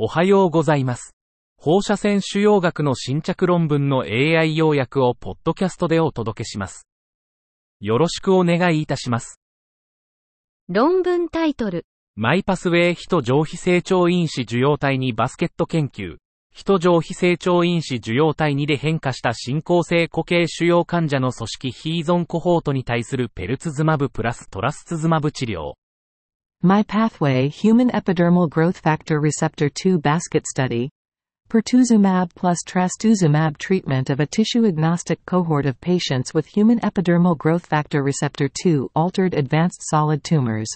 おはようございます。放射線腫瘍学の新着論文の AI 要約をポッドキャストでお届けします。よろしくお願いいたします。論文タイトル。マイパスウェイヒト上皮成長因子受容体にバスケット研究。ヒト上皮成長因子受容体2で変化した進行性固形腫瘍患者の組織非依存コホートに対するペルツズマブプラストラスツズマブ治療。My Pathway Human Epidermal Growth Factor Receptor 2 Basket Study. Pertuzumab plus trastuzumab treatment of a tissue-agnostic cohort of patients with human epidermal growth factor receptor 2 altered advanced solid tumors.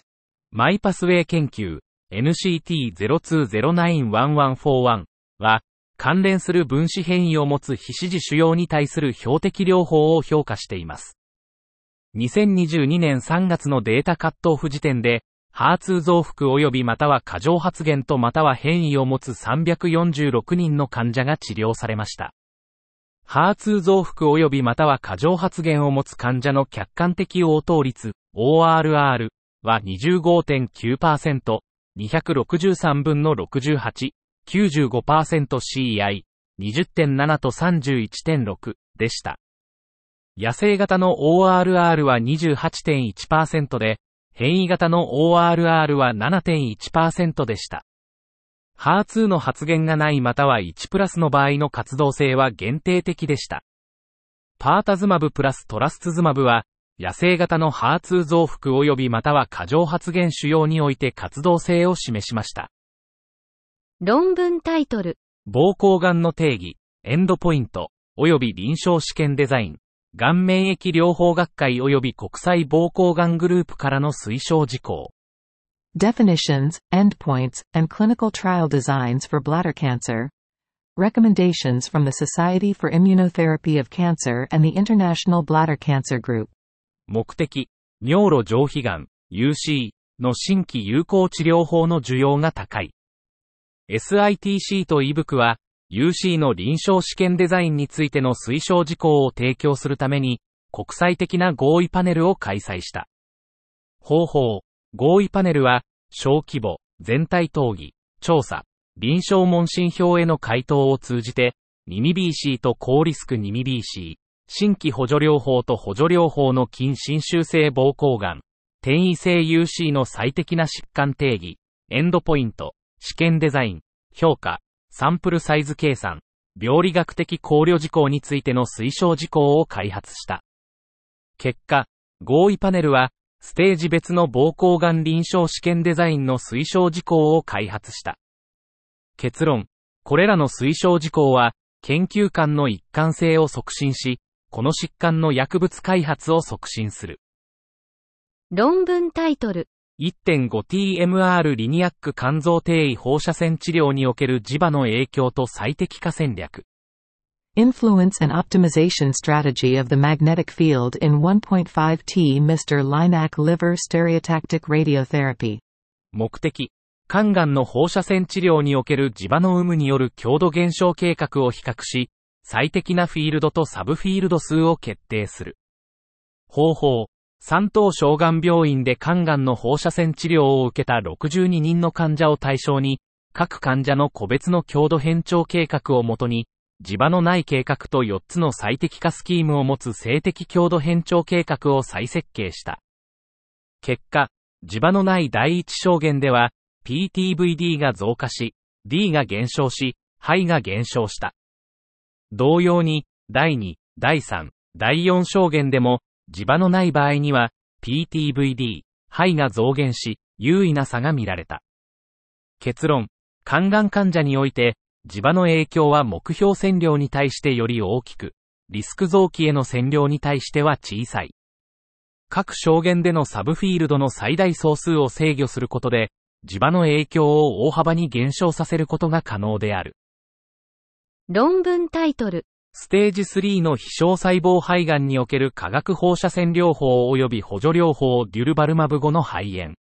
マイパスウェイ研究 NCT02091141 は、関連する分子変異を持つ非支持腫瘍に対する標的療法を評価しています。2022年3月のデータカットオフ時点で、 ハーツ増幅及びまたは過剰発現とまたは変異を持つ346人の患者が治療されました。ハーツ増幅及びまたは過剰発現を持つ患者の客観的応答率 ORR は25.9%、263分の68、95% CI、20.7と31.6でした。野生型の ORR は28.1%で、変異型の ORR は7.1%でした。HER2 の発現がないまたは1プラスの場合の活動性は限定的でした。パータズマブプラストラスツズマブは、野生型の HER2 増幅及びまたは過剰発現腫瘍において活動性を示しました。論文タイトル。膀胱がんの定義、エンドポイント、及び臨床試験デザイン、がん免疫療法学会及び国際膀胱がんグループからの推奨事項。Definitions, endpoints, and clinical trial designs for bladder cancer. Recommendations from the Society for Immunotherapy of Cancer and the International Bladder Cancer Group. 目的、尿路上皮がん、UC の新規有効治療法の需要が高い。SITC と ebook は、UC の臨床試験デザインについての推奨事項を提供するために、国際的な合意パネルを開催した。方法、合意パネルは、小規模、全体討議、調査、臨床問診票への回答を通じて、ニミ BC と高リスクニミ BC、新規補助療法と補助療法の筋侵襲性膀胱がん、転移性 UC の最適な疾患定義、エンドポイント、試験デザイン、評価、サンプルサイズ計算、病理学的考慮事項についての推奨事項を開発した。結果、合意パネルは、ステージ別の膀胱がん臨床試験デザインの推奨事項を開発した。結論、これらの推奨事項は、研究間の一貫性を促進し、この疾患の薬物開発を促進する。論文タイトル。1.5TMR リニアック肝臓低位放射線治療における磁場の影響と最適化戦略。Influence and optimization strategy of the magnetic field in 1.5T Mr. Linak liver stereotactic radiotherapy. 目的。肝がんの放射線治療における磁場の有無による強度減少計画を比較し、最適なフィールドとサブフィールド数を決定する。方法。三等小がん病院で肝がんの放射線治療を受けた62人の患者を対象に、各患者の個別の強度変調計画をもとに、磁場のない計画と4つの最適化スキームを持つ静的強度変調計画を再設計した。結果、磁場のない第一証言では、PTVD が増加し、D が減少し、肺が減少した。同様に、第2、第3、第4証言でも、磁場のない場合には、PTVD、肺が増減し、優位な差が見られた。結論、肝がん患者において、磁場の影響は目標線量に対してより大きく、リスク増期への線量に対しては小さい。各証言でのサブフィールドの最大総数を制御することで、磁場の影響を大幅に減少させることが可能である。論文タイトル。ステージ3の非小細胞肺がんにおける化学放射線療法及び補助療法デュルバルマブ後の肺炎。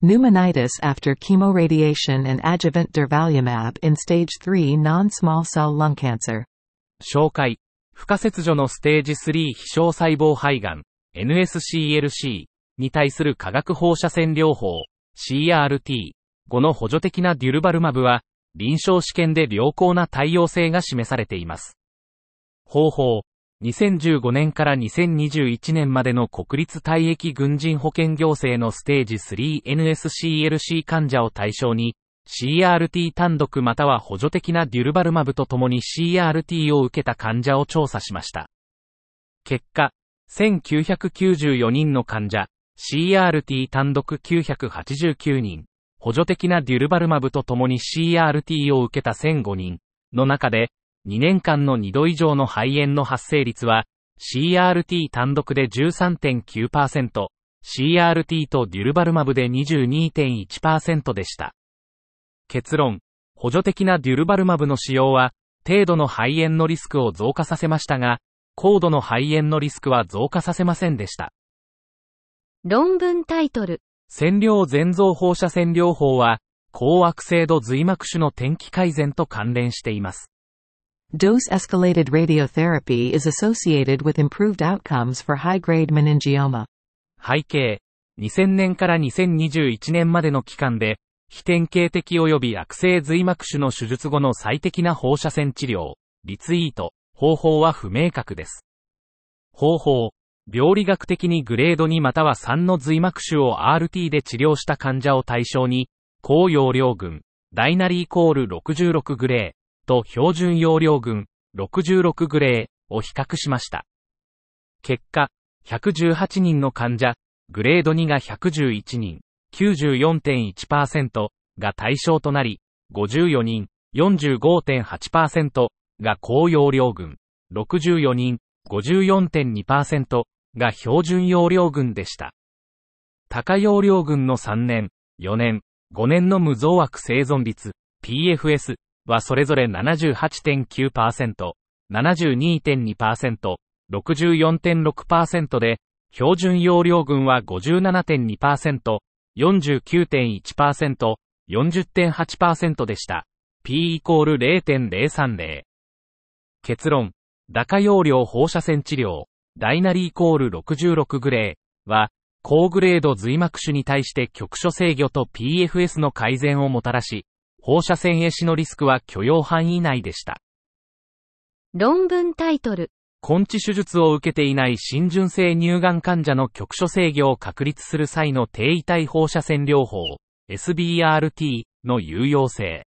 Pneumonitis after chemoradiation and adjuvant durvalumab in stage 3 non-small cell lung cancer. 紹介。不可切除のステージ3非小細胞肺がん、NSCLC に対する化学放射線療法、CRT、後の補助的なデュルバルマブは、臨床試験で良好な対応性が示されています。方法、2015年から2021年までの国立退役軍人保険行政のステージ 3NSCLC 患者を対象に、CRT 単独または補助的なデュルバルマブとともに CRT を受けた患者を調査しました。結果、1994人の患者、CRT 単独989人、補助的なデュルバルマブとともに CRT を受けた1005人の中で、2年間の2度以上の肺炎の発生率は、CRT 単独で13.9%、CRT とデュルバルマブで22.1%でした。結論、補助的なデュルバルマブの使用は、程度の肺炎のリスクを増加させましたが、高度の肺炎のリスクは増加させませんでした。論文タイトル。線量全増放射線療法は、高悪性度髄膜腫の天気改善と関連しています。Dose escalated radiotherapy is associated with improved outcomes for high grade meningioma. 背景、2000年から2021年までの期間で、非典型的及び悪性髄膜腫の手術後の最適な放射線治療、リツイート、方法は不明確です。方法、病理学的にグレード2または3の髄膜腫を RT で治療した患者を対象に、高容量群、ダイナリーコール66グレーと標準容量群、66グレーを比較しました。結果、118人の患者、グレード2が111人、94.1%が対象となり、54人、45.8%が高容量群、64人、54.2%が標準容量群でした。高容量群の3年、4年、5年の無増悪生存率、PFS はそれぞれ78.9%、72.2%、64.6%で、標準容量群は57.2%、49.1%、40.8%でした。P イコール0.030。結論、高容量放射線治療、ダイナリーイコール66グレーは、高グレード髄膜腫に対して局所制御と PFS の改善をもたらし、放射線壊死のリスクは許容範囲内でした。論文タイトル。根治手術を受けていない浸潤性乳がん患者の局所制御を確立する際の低位体放射線療法、SBRT の有用性。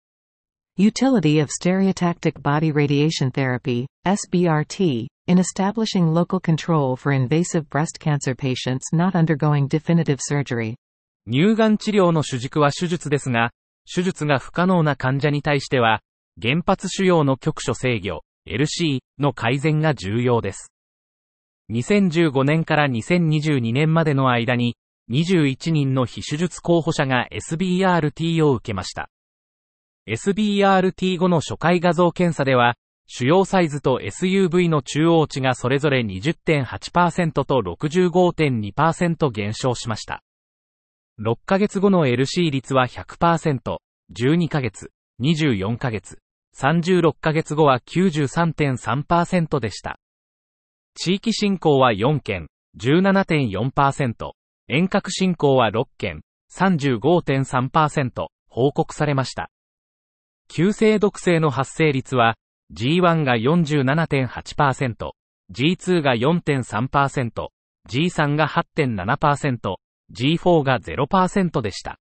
Utility of stereotactic body radiation therapy, SBRT, in establishing local control for invasive breast cancer patients not undergoing definitive surgery. 乳がん治療の主軸は手術ですが、手術が不可能な患者に対しては、原発腫瘍の局所制御、LC の改善が重要です。2015年から2022年までの間に、21人の非手術候補者が SBRT を受けました。SBRT 後の初回画像検査では、主要サイズと SUV の中央値がそれぞれ20.8%と65.2%減少しました。6ヶ月後の LC 率は100%、12ヶ月、24ヶ月、36ヶ月後は93.3%でした。地域進行は4件、17.4%、遠隔進行は6件、35.3%報告されました。急性毒性の発生率は G1 が47.8%、G2 が4.3%、G3 が8.7%、G4 が0%でした。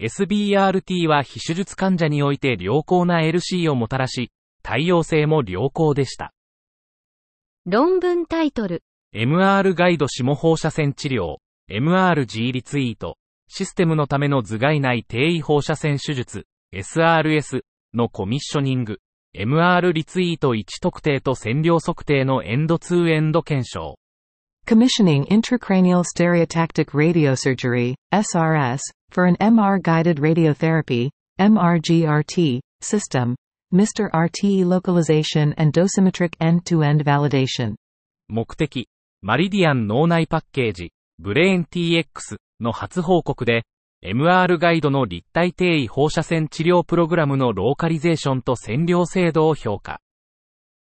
SBRT は非手術患者において良好な LC をもたらし、対応性も良好でした。論文タイトル。MR ガイド下放射線治療、MRG リツイート、システムのための頭蓋内低位放射線手術、SRS のコミッショニング、MR リツイート1特定と線量測定のエンドツーエンド検証。Commissioning intracranial stereotactic radiosurgery, SRS, for an MR guided radiotherapy, MRGRT, system, Mr. RT localization and dosimetric end to end validation. 目的、マリディアン脳内パッケージ、ブレーン TX の初報告で、MR ガイドの立体定位放射線治療プログラムのローカリゼーションと線量精度を評価。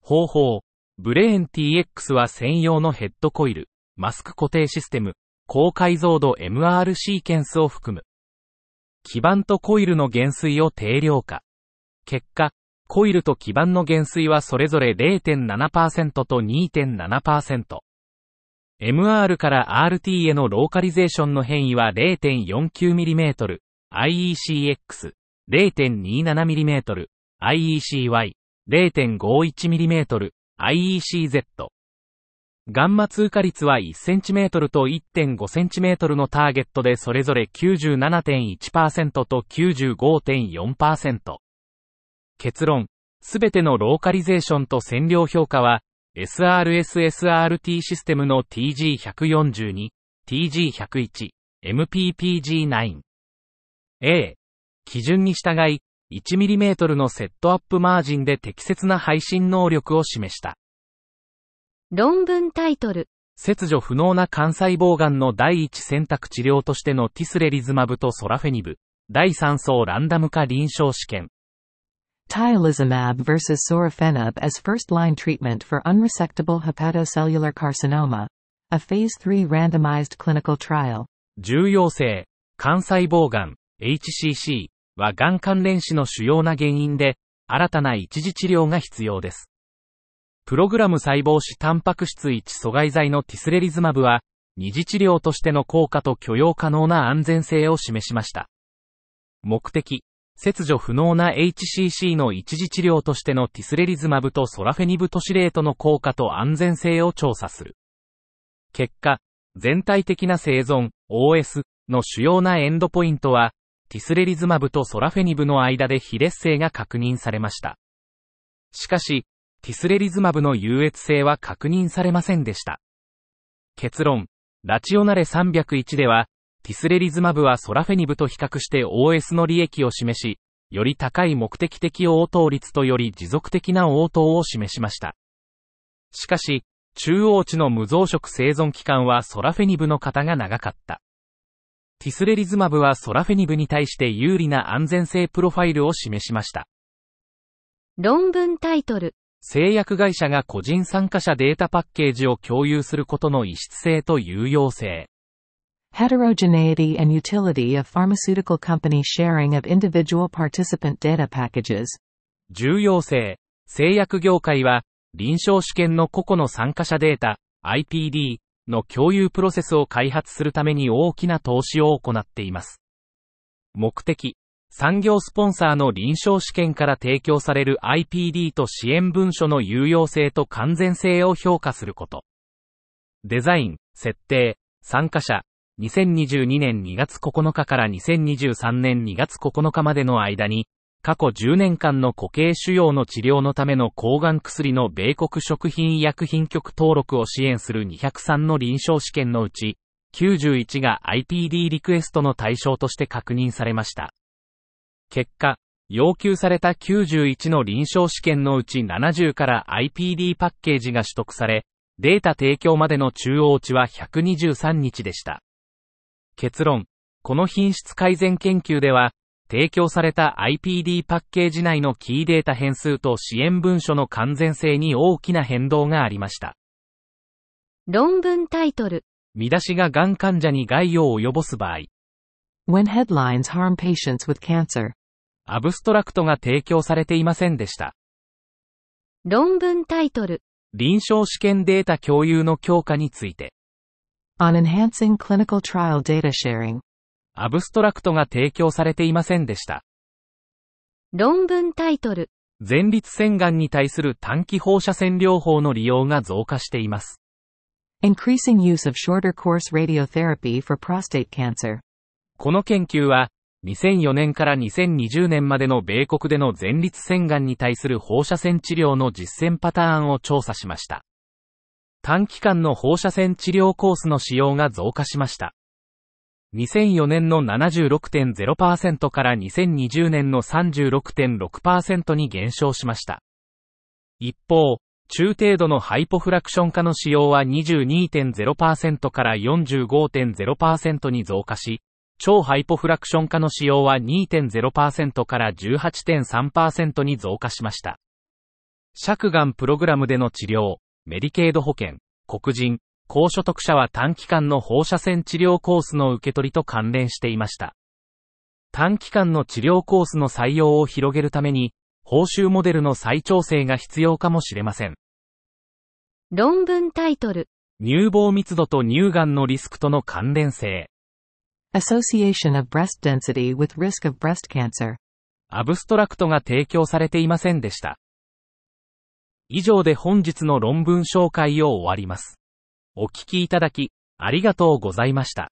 方法、ブレーン TX は専用のヘッドコイル、マスク固定システム、高解像度 MR シーケンスを含む。基板とコイルの減衰を定量化。結果、コイルと基板の減衰はそれぞれ0.7%と2.7%。MR から RT へのローカリゼーションの変異は 0.49mm、IECX、0.27mm、IECY、0.51mm、IECZ。ガンマ通過率は 1cm と 1.5cm のターゲットでそれぞれ97.1%と95.4%。結論。すべてのローカリゼーションと線量評価は、SRSSRT システムの TG142、TG101、MPPG9。A。基準に従い、1mm のセットアップマージンで適切な配信能力を示した。論文タイトル。切除不能な幹細胞癌の第一選択治療としてのティスレリズマブとソラフェニブ、第3層ランダム化臨床試験。Tializumab versus sorafenib as first-line treatment for unresectable hepatocellular carcinoma. A phase 3 randomized clinical trial. 重要性、幹細胞癌、HCC は癌関連死の主要な原因で、新たな一時治療が必要です。プログラム細胞死タンパク質1阻害剤のティスレリズマブは、二次治療としての効果と許容可能な安全性を示しました。目的、切除不能な HCC の一時治療としてのティスレリズマブとソラフェニブトシレートの効果と安全性を調査する。結果、全体的な生存、OS の主要なエンドポイントは、ティスレリズマブとソラフェニブの間で非劣性が確認されました。しかし、ティスレリズマブの優越性は確認されませんでした。結論、ラチオナレ301では、ティスレリズマブはソラフェニブと比較して OS の利益を示し、より高い目的的応答率とより持続的な応答を示しました。しかし、中央値の無増殖生存期間はソラフェニブの型が長かった。ティスレリズマブはソラフェニブに対して有利な安全性プロファイルを示しました。論文タイトル。製薬会社が個人参加者データパッケージを共有することの異質性と有用性。Heterogeneity and utility of pharmaceutical company sharing of individual participant data packages. 重要性。製薬業界は、臨床試験の個々の参加者データ、IPD の共有プロセスを開発するために大きな投資を行っています。目的。産業スポンサーの臨床試験から提供される IPD と支援文書の有用性と完全性を評価すること。デザイン、設定、参加者、2022年2月9日から2023年2月9日までの間に、過去10年間の固形腫瘍の治療のための抗がん薬の米国食品医薬品局登録を支援する203の臨床試験のうち、91が IPD リクエストの対象として確認されました。結果、要求された91の臨床試験のうち70から IPD パッケージが取得され、データ提供までの中央値は123日でした。結論。この品質改善研究では、提供された IPD パッケージ内のキーデータ変数と支援文書の完全性に大きな変動がありました。論文タイトル。見出しががん患者に害を及ぼす場合。When headlines harm patients with cancer. アブストラクトが提供されていませんでした。論文タイトル。臨床試験データ共有の強化について。On enhancing clinical trial data sharing. アブストラクトが提供されていませんでした。論文タイトル。前立腺がんに対する短期放射線療法の利用が増加しています。Increasing use of shorter course radiotherapy for prostate cancer. この研究は、2004年から2020年までの米国での前立腺がんに対する放射線治療の実践パターンを調査しました。短期間の放射線治療コースの使用が増加しました。2004年の76.0%から2020年の36.6%に減少しました。一方、中程度のハイポフラクション化の使用は22.0%から45.0%に増加し、超ハイポフラクション化の使用は2.0%から18.3%に増加しました。尺眼プログラムでの治療、メディケード保険、黒人、高所得者は短期間の放射線治療コースの受け取りと関連していました。短期間の治療コースの採用を広げるために、報酬モデルの再調整が必要かもしれません。論文タイトル、乳房密度と乳がんのリスクとの関連性。Association of breast density with risk of breast cancer. アブストラクトが提供されていませんでした。以上で本日の論文紹介を終わります。お聞きいただき、ありがとうございました。